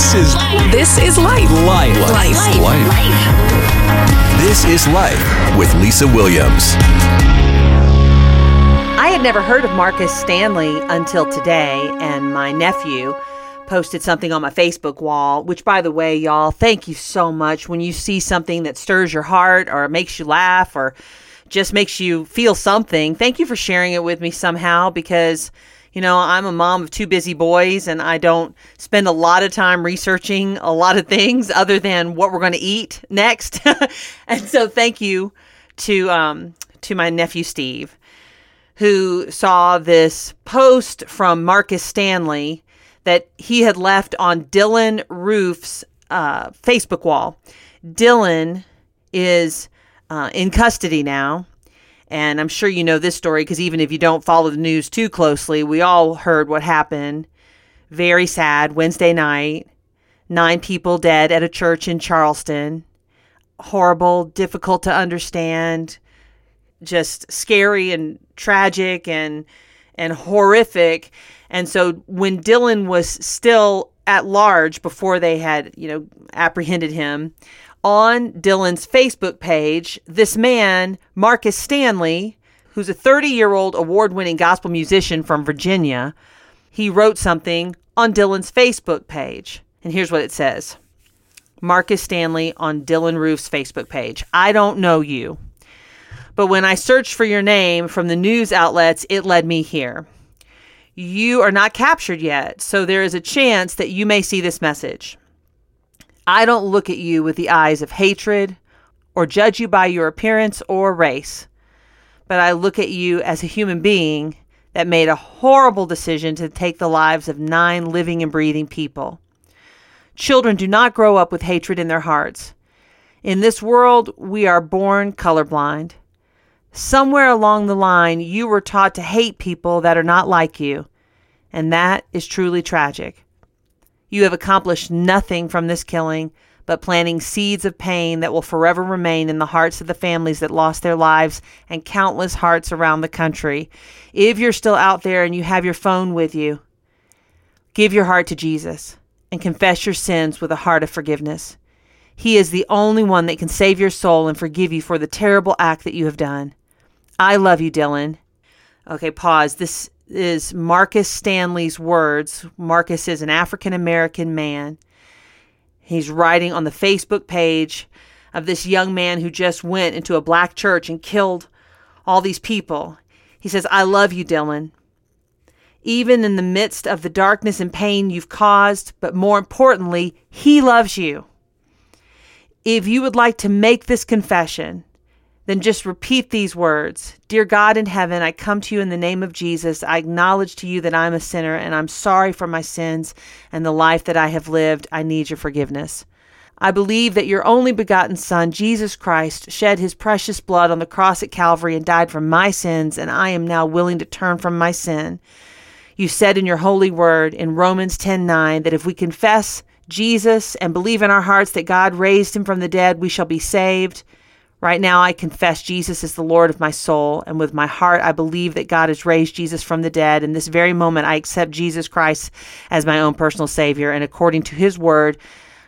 This is This is life. life. Life. Life. This is life with Lisa Williams. I had never heard of Marcus Stanley until today, and my nephew posted something on my Facebook wall, which, by the way, y'all, thank you so much. When you see something that stirs your heart or makes you laugh or just makes you feel something, thank you for sharing it with me somehow because. You know, I'm a mom of two busy boys and I don't spend a lot of time researching a lot of things other than what we're going to eat next. and so thank you to um to my nephew Steve who saw this post from Marcus Stanley that he had left on Dylann Roof's uh, Facebook wall. Dylann is uh, in custody now. And I'm sure you know this story because even if you don't follow the news too closely, we all heard what happened. Very sad. Wednesday night, nine people dead at a church in Charleston. Horrible, difficult to understand just scary and tragic and and horrific. And so when Dylann was still at large before they had, you know, apprehended him, on Dylann's Facebook page, this man, Marcus Stanley, who's a 30-year-old award-winning gospel musician from Virginia, he wrote something on Dylann's Facebook page. And here's what it says. Marcus Stanley on Dylann Roof's Facebook page. I don't know you. But when I searched for your name from the news outlets, it led me here. You are not captured yet, so there is a chance that you may see this message. I don't look at you with the eyes of hatred or judge you by your appearance or race, but I look at you as a human being that made a horrible decision to take the lives of nine living and breathing people. Children do not grow up with hatred in their hearts. In this world, we are born colorblind. Somewhere along the line, you were taught to hate people that are not like you, and that is truly tragic. You have accomplished nothing from this killing but planting seeds of pain that will forever remain in the hearts of the families that lost their lives and countless hearts around the country. If you're still out there and you have your phone with you, give your heart to Jesus and confess your sins with a heart of forgiveness. He is the only one that can save your soul and forgive you for the terrible act that you have done. I love you, Dylann. Okay, pause. This is Marcus Stanley's words. Marcus is an African American man. He's writing on the Facebook page of this young man who just went into a black church and killed all these people. He says, I love you, Dylann. Even in the midst of the darkness and pain you've caused, but more importantly, he loves you. If you would like to make this confession, then just repeat these words Dear God in heaven, I come to you in the name of Jesus. I acknowledge to you that I'm a sinner and I'm sorry for my sins and the life that I have lived. I need your forgiveness. I believe that your only begotten Son, Jesus Christ, shed his precious blood on the cross at Calvary and died for my sins, and I am now willing to turn from my sin. You said in your holy word in Romans 10:9 that if we confess Jesus and believe in our hearts that God raised him from the dead, we shall be saved. Right now, I confess Jesus is the Lord of my soul, and with my heart, I believe that God has raised Jesus from the dead. In this very moment, I accept Jesus Christ as my own personal Savior, and according to His word,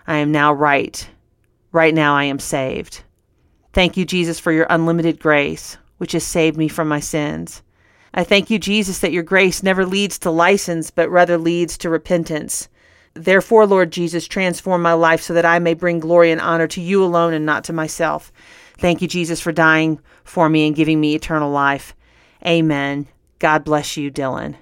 I am now right. Right now, I am saved. Thank you, Jesus, for your unlimited grace, which has saved me from my sins. I thank you, Jesus, that your grace never leads to license, but rather leads to repentance. Therefore, Lord Jesus, transform my life so that I may bring glory and honor to you alone and not to myself. Thank you, Jesus, for dying for me and giving me eternal life. Amen. God bless you, Dylann.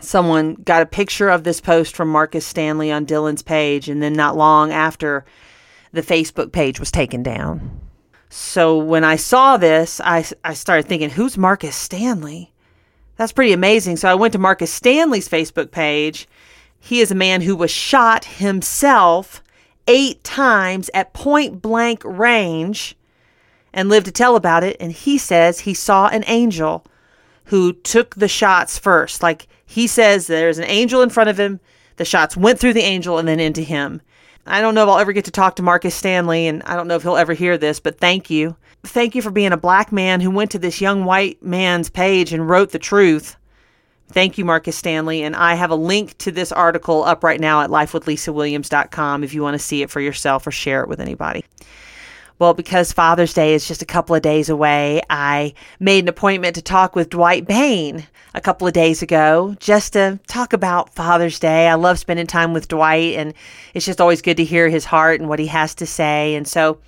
Someone got a picture of this post from Marcus Stanley on Dylann's page, and then not long after, the Facebook page was taken down. So when I saw this, I, I started thinking, who's Marcus Stanley? That's pretty amazing. So I went to Marcus Stanley's Facebook page. He is a man who was shot himself eight times at point blank range and lived to tell about it. And he says he saw an angel who took the shots first. Like he says there's an angel in front of him. The shots went through the angel and then into him. I don't know if I'll ever get to talk to Marcus Stanley, and I don't know if he'll ever hear this, but thank you. Thank you for being a black man who went to this young white man's page and wrote the truth. Thank you, Marcus Stanley. And I have a link to this article up right now at lifewithlisawilliams.com if you want to see it for yourself or share it with anybody. Well, because Father's Day is just a couple of days away, I made an appointment to talk with Dwight Bain a couple of days ago just to talk about Father's Day. I love spending time with Dwight, and it's just always good to hear his heart and what he has to say. And so,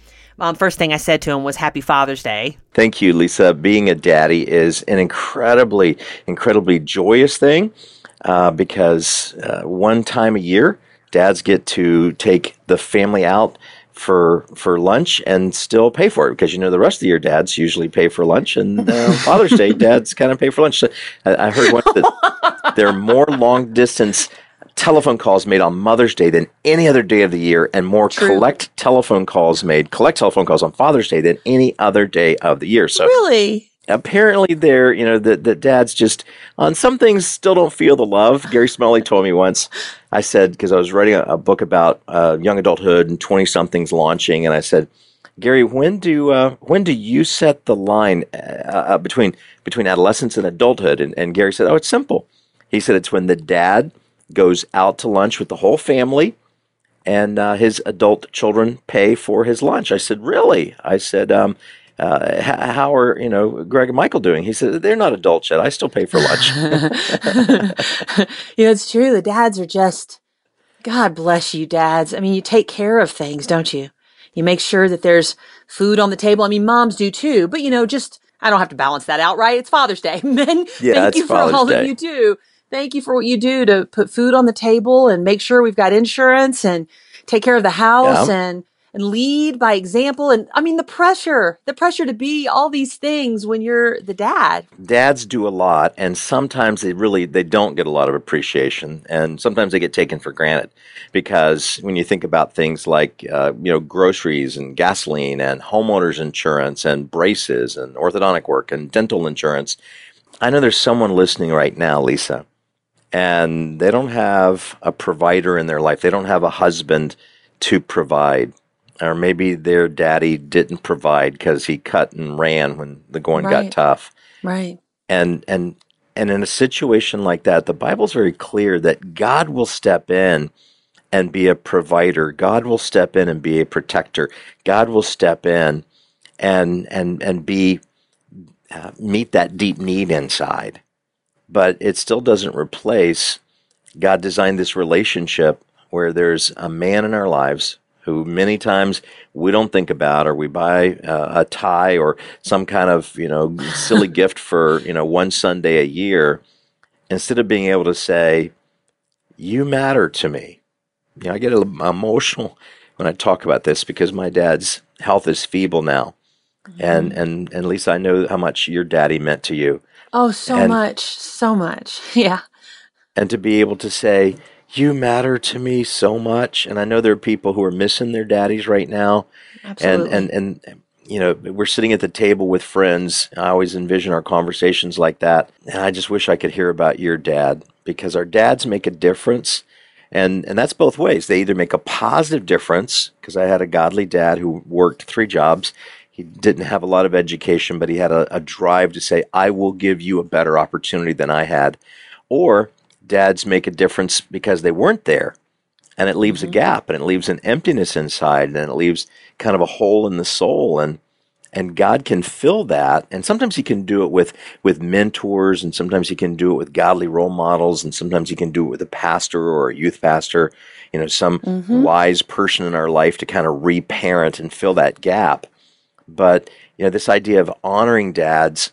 um, first thing I said to him was Happy Father's Day. Thank you, Lisa. Being a daddy is an incredibly, incredibly joyous thing uh, because uh, one time a year, dads get to take the family out for for lunch and still pay for it because you know the rest of the year dads usually pay for lunch and uh, Father's Day dads kind of pay for lunch. So I, I heard one that there are more long distance telephone calls made on Mother's Day than any other day of the year, and more True. collect telephone calls made collect telephone calls on Father's Day than any other day of the year. So Really? apparently there you know the, the dads just on some things still don't feel the love gary smalley told me once i said because i was writing a, a book about uh, young adulthood and 20 somethings launching and i said gary when do uh, when do you set the line uh, uh, between between adolescence and adulthood and, and gary said oh it's simple he said it's when the dad goes out to lunch with the whole family and uh, his adult children pay for his lunch. I said, really? I said, um, uh, how are you know Greg and Michael doing? He said they're not adults yet. I still pay for lunch. you know, it's true. The dads are just, God bless you, dads. I mean, you take care of things, don't you? You make sure that there's food on the table. I mean, moms do too, but you know, just, I don't have to balance that out, right? It's Father's Day. Men, Yeah, thank you for Father's all Day. that you do. Thank you for what you do to put food on the table and make sure we've got insurance and take care of the house Yeah. and, and lead by example. And I mean, the pressure, the pressure to be all these things when you're the dad. Dads do a lot, and sometimes they really they don't get a lot of appreciation, and sometimes they get taken for granted because when you think about things like uh, you know groceries and gasoline and homeowners insurance and braces and orthodontic work and dental insurance, I know there's someone listening right now, Lisa, and they don't have a provider in their life. They don't have a husband to provide. Or maybe their daddy didn't provide because he cut and ran when the going Right. got tough. Right. And and and in a situation like that, the Bible's very clear that God will step in and be a provider. God will step in and be a protector. God will step in and and and be uh, meet that deep need inside. But it still doesn't replace God designed this relationship where there's a man in our lives who many times we don't think about or we buy uh, a tie or some kind of you know silly gift for you know one Sunday a year. Instead of being able to say you matter to me. You know I get emotional when I talk about this because my dad's health is feeble now. And and and Lisa I know how much your daddy meant to you Oh, so And- much, so much. Yeah. and to be able to say you matter to me so much and i know there are people who are missing their daddies right now Absolutely. and and and you know we're sitting at the table with friends i always envision our conversations like that and i just wish i could hear about your dad because our dads make a difference and and that's both ways they either make a positive difference because i had a godly dad who worked three jobs he didn't have a lot of education but he had a, a drive to say i will give you a better opportunity than i had. Or dads make a difference because they weren't there and it leaves a mm-hmm. gap and it leaves an emptiness inside and it leaves kind of a hole in the soul and and God can fill that and sometimes he can do it with with mentors and sometimes he can do it with godly role models and sometimes he can do it with a pastor or a youth pastor you know some mm-hmm. wise person in our life to kind of reparent and fill that gap but you know this idea of honoring dads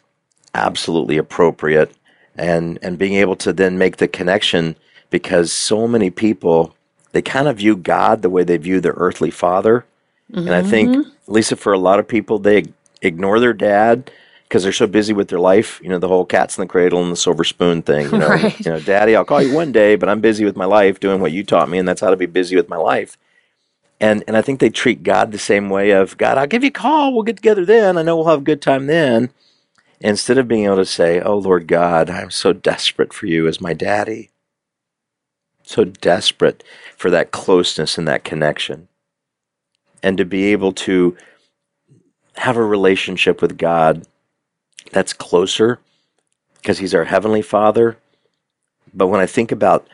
absolutely appropriate. And and being able to then make the connection because so many people they kind of view God the way they view their earthly father. And I think mm-hmm. Lisa for a lot of people they ignore their dad because they're so busy with their life. You know the whole cats in the cradle and the silver spoon thing you know. Right. you know daddy I'll call you one day but I'm busy with my life doing what you taught me and that's how to be busy with my life and and I think they treat God the same way of God, I'll give you a call, we'll get together then. I know we'll have a good time then. Instead of being able to say, Oh Lord God, I'm so desperate for you as my daddy. So desperate for that closeness and that connection. And to be able to have a relationship with God that's closer because He's our Heavenly Father But when I think about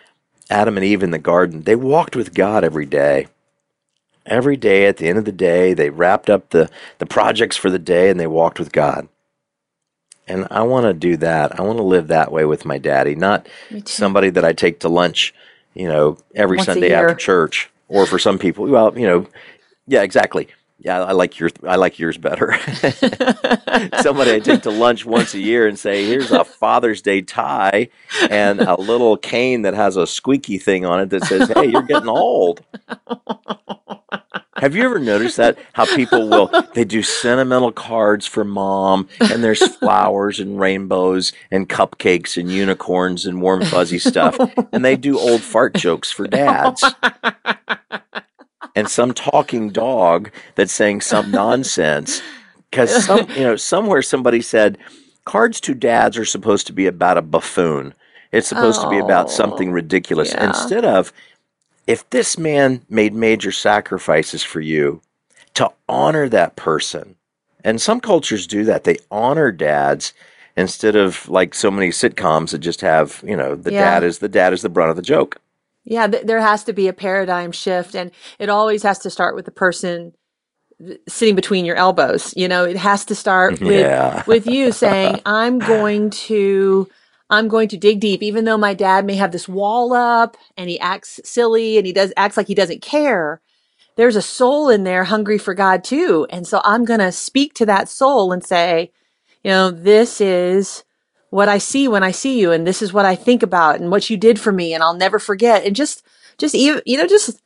Adam and Eve in the garden, they walked with God every day. Every day at the end of the day, they wrapped up the, the projects for the day and they walked with God. And I want to do that. I want to live that way with my daddy, not somebody that I take to lunch, you know, every Once Sunday after church. Or for some people, well, you know, yeah, exactly. Yeah, I like yours. I like yours better. Somebody I take to lunch once a year and say, "Here's a Father's Day tie and a little cane that has a squeaky thing on it that says, "Hey, you're getting old." Have you ever noticed that? How people will they do sentimental cards for mom, and there's flowers and rainbows and cupcakes and unicorns and warm fuzzy stuff, and they do old fart jokes for dads. And some talking dog that's saying some nonsense because some you know somewhere somebody said cards to dads are supposed to be about a buffoon. It's supposed to be about something oh, ridiculous yeah. instead of if this man made major sacrifices for you to honor that person. And some cultures do that. They honor dads instead of like so many sitcoms that just have, you know, the Yeah. dad is the dad is the brunt of the joke. Yeah, th- there has to be a paradigm shift, and it always has to start with the person sitting between your elbows. You know, it has to start mm-hmm. with Yeah. with you saying, "I'm going to." I'm going to dig deep, even though my dad may have this wall up and he acts silly and he does acts like he doesn't care. There's a soul in there hungry for God too. And so I'm going to speak to that soul and say, you know, this is what I see when I see you. And this is what I think about and what you did for me. And I'll never forget. And just, just even, you know, just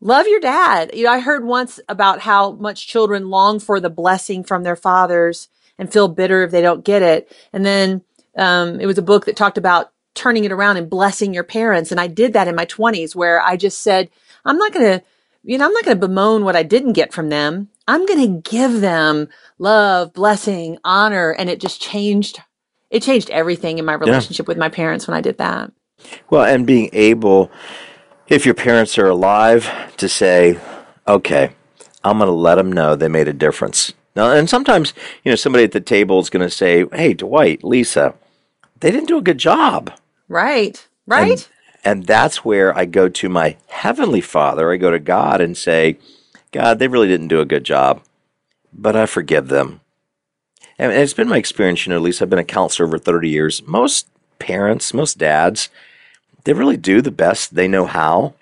love your dad. You know, I heard once about how much children long for the blessing from their fathers and feel bitter if they don't get it. And then, um, it was a book that talked about turning it around and blessing your parents. And I did that in my twenties where I just said, I'm not going to, you know, I'm not going to bemoan what I didn't get from them. I'm going to give them love, blessing, honor. And it just changed. It changed everything in my relationship with my parents when I did that. Well, and being able, if your parents are alive, to say, okay, I'm going to let them know they made a difference. Now, and sometimes, you know, somebody at the table is going to say, hey, Dwight, Lisa, they didn't do a good job. Right. Right. And, and that's where I go to my heavenly father. I go to God and say, God, they really didn't do a good job, but I forgive them. And it's been my experience, you know, Lisa, I've been a counselor over 30 years. Most parents, most dads, they really do the best they know how.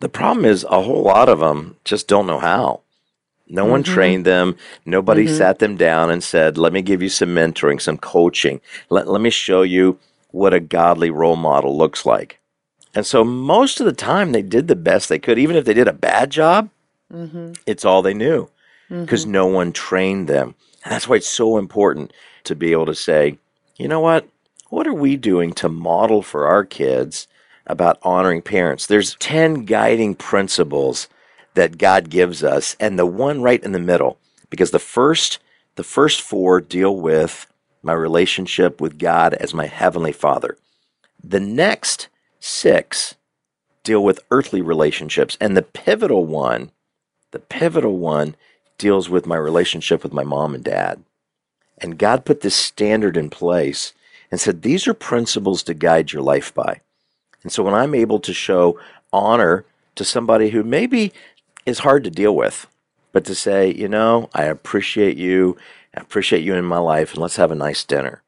The problem is a whole lot of them just don't know how. No one mm-hmm. trained them. Nobody mm-hmm. sat them down and said, let me give you some mentoring, some coaching. Let, let me show you what a godly role model looks like. And so most of the time they did the best they could. Even if they did a bad job, mm-hmm. it's all they knew because no one trained them. And that's why it's so important to be able to say, you know what? What are we doing to model for our kids about honoring parents? There's 10 guiding principles that God gives us and the one right in the middle because the first the first four deal with my relationship with God as my heavenly Father. The next 6 deal with earthly relationships and the pivotal one the pivotal one deals with my relationship with my mom and dad. And God put this standard in place and said, These are principles to guide your life by. And so when I'm able to show honor to somebody who maybe is hard to deal with, but to say, you know, I appreciate you, I appreciate you in my life, and let's have a nice dinner,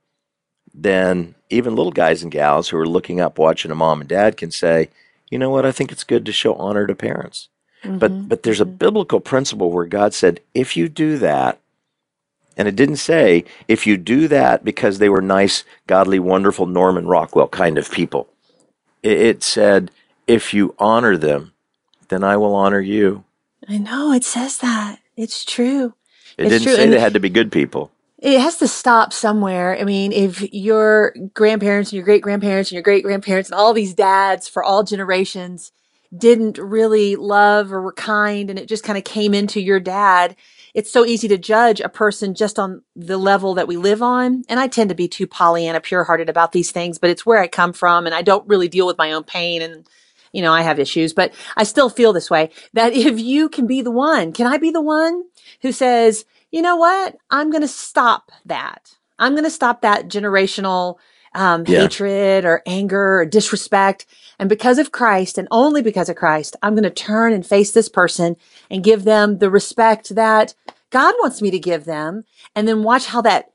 then even little guys and gals who are looking up watching a mom and dad can say, you know what, I think it's good to show honor to parents. But mm-hmm. but there's a mm-hmm. biblical principle where God said, if you do that, and it didn't say if you do that because they were nice, godly, wonderful Norman Rockwell kind of people. It, it said, if you honor them, then I will honor you. I know it says that. It's true. It It's didn't true, say and- they had to be good people. It has to stop somewhere. I mean, if your grandparents and your great grandparents and your great grandparents and all these dads for all generations didn't really love or were kind and it just kind of came into your dad, it's so easy to judge a person just on the level that we live on. And I tend to be too Pollyanna, pure hearted about these things, but it's where I come from and I don't really deal with my own pain and you know, I have issues, but I still feel this way that if you can be the one, can I be the one who says, you know what? I'm going to stop that. I'm going to stop that generational um, Yeah. hatred or anger or disrespect. And because of Christ and only because of Christ, I'm going to turn and face this person and give them the respect that God wants me to give them. And then watch how that,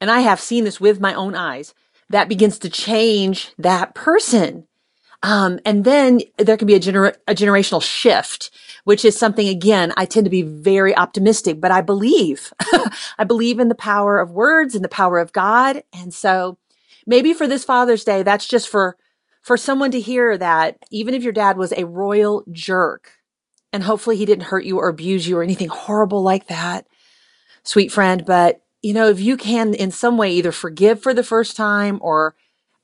and I have seen this with my own eyes, that begins to change that person. Um, and then there can be a, gener- a generational shift, which is something, again, I tend to be very optimistic, but I believe, I believe in the power of words and the power of God. And so maybe for this Father's Day, that's just for, for someone to hear that even if your dad was a royal jerk and hopefully he didn't hurt you or abuse you or anything horrible like that, sweet friend. But you know, if you can in some way either forgive for the first time or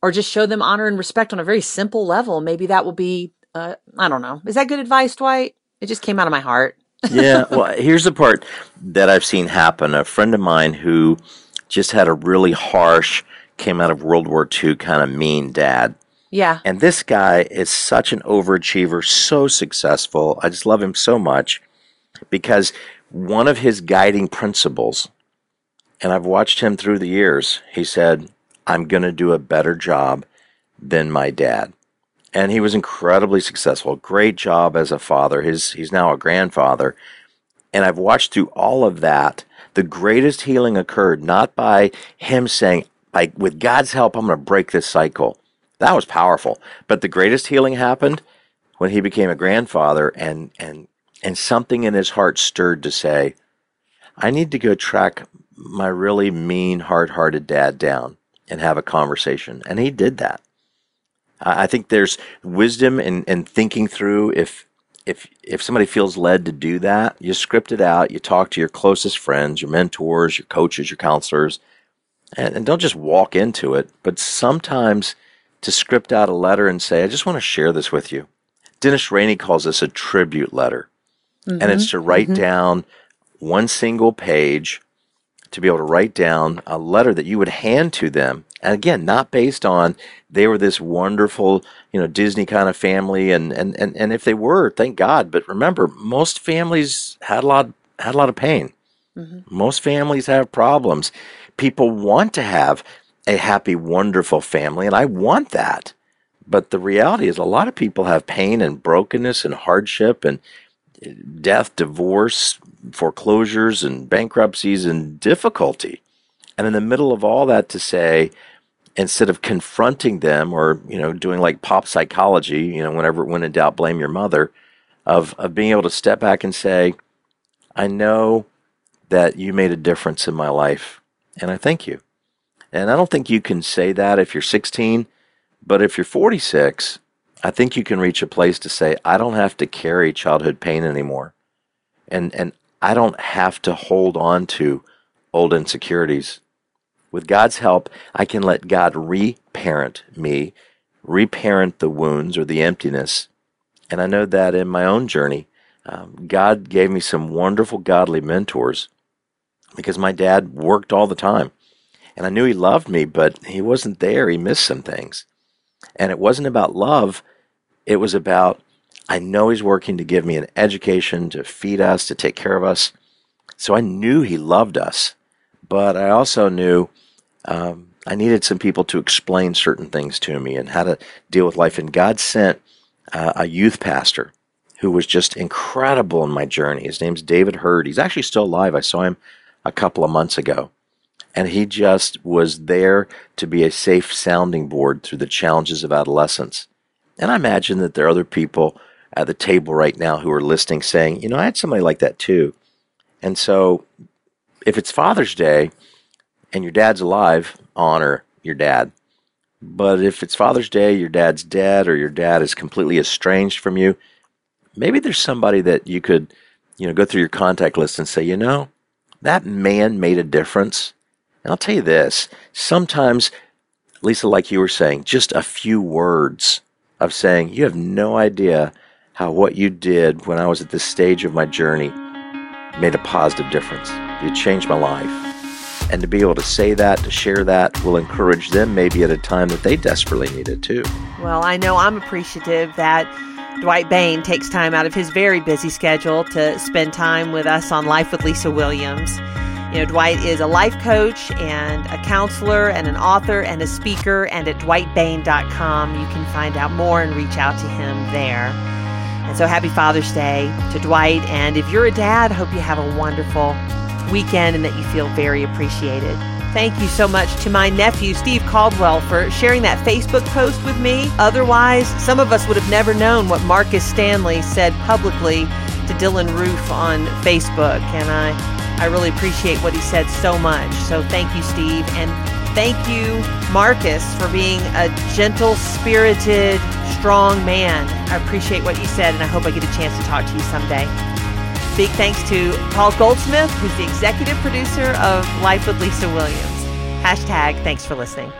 or just show them honor and respect on a very simple level. Maybe that will be, uh, I don't know. Is that good advice, Dwight? It just came out of my heart. yeah. Well, here's the part that I've seen happen. A friend of mine who just had a really harsh, came out of World War II kind of mean dad. Yeah. And this guy is such an overachiever, so successful. I just love him so much because one of his guiding principles, and I've watched him through the years, he said, I'm going to do a better job than my dad. And he was incredibly successful. Great job as a father. His, he's now a grandfather. And I've watched through all of that. The greatest healing occurred not by him saying, like, with God's help, I'm going to break this cycle. That was powerful. But the greatest healing happened when he became a grandfather and, and, and something in his heart stirred to say, I need to go track my really mean, hard hearted dad down and have a conversation. And he did that. I think there's wisdom in, in thinking through if if if somebody feels led to do that, you script it out, you talk to your closest friends, your mentors, your coaches, your counselors, and, and don't just walk into it, but sometimes to script out a letter and say, I just want to share this with you. Dennis Rainey calls this a tribute letter. And it's mm-hmm. to write mm-hmm. down one single page to be able to write down a letter that you would hand to them. And again, not based on they were this wonderful, you know, Disney kind of family and, and, and, and if they were, thank God. But remember, most families had a lot had a lot of pain. Mm-hmm. Most families have problems. People want to have a happy, wonderful family, and I want that. But the reality is a lot of people have pain and brokenness and hardship and death, divorce, foreclosures and bankruptcies and difficulty. And in the middle of all that to say, instead of confronting them or, you know, doing like pop psychology, you know, whenever when in doubt, blame your mother, of, of being able to step back and say, I know that you made a difference in my life and I thank you. And I don't think you can say that if you're 16, but if you're 46, I think you can reach a place to say, I don't have to carry childhood pain anymore. And, and I don't have to hold on to old insecurities. With God's help, I can let God reparent me, reparent the wounds or the emptiness. And I know that in my own journey, um, God gave me some wonderful godly mentors because my dad worked all the time. And I knew he loved me, but he wasn't there. He missed some things. And it wasn't about love, it was about, I know he's working to give me an education, to feed us, to take care of us. So I knew he loved us, but I also knew um, I needed some people to explain certain things to me and how to deal with life. And God sent uh, a youth pastor who was just incredible in my journey. His name's David Hurd. He's actually still alive. I saw him a couple of months ago. And he just was there to be a safe sounding board through the challenges of adolescence. And I imagine that there are other people at the table right now who are listening saying, you know, I had somebody like that too. And so if it's Father's Day and your dad's alive, honor your dad. But if it's Father's Day, your dad's dead, or your dad is completely estranged from you, maybe there's somebody that you could, you know, go through your contact list and say, you know, that man made a difference. And I'll tell you this sometimes, Lisa, like you were saying, just a few words of saying, you have no idea how what you did when I was at this stage of my journey made a positive difference. You changed my life. And to be able to say that, to share that, will encourage them maybe at a time that they desperately need it too. Well, I know I'm appreciative that Dwight Bain takes time out of his very busy schedule to spend time with us on Life with Lisa Williams. You know, Dwight is a life coach and a counselor and an author and a speaker. And at dwightbain.com, you can find out more and reach out to him there. And so happy Father's Day to Dwight. And if you're a dad, hope you have a wonderful weekend and that you feel very appreciated. Thank you so much to my nephew, Steve Caldwell, for sharing that Facebook post with me. Otherwise, some of us would have never known what Marcus Stanley said publicly to Dylann Roof on Facebook. And I, I really appreciate what he said so much. So thank you, Steve. And thank you, Marcus, for being a gentle spirited, strong man. I appreciate what you said, and I hope I get a chance to talk to you someday. Big thanks to Paul Goldsmith, who's the executive producer of Life with Lisa Williams. Hashtag thanks for listening.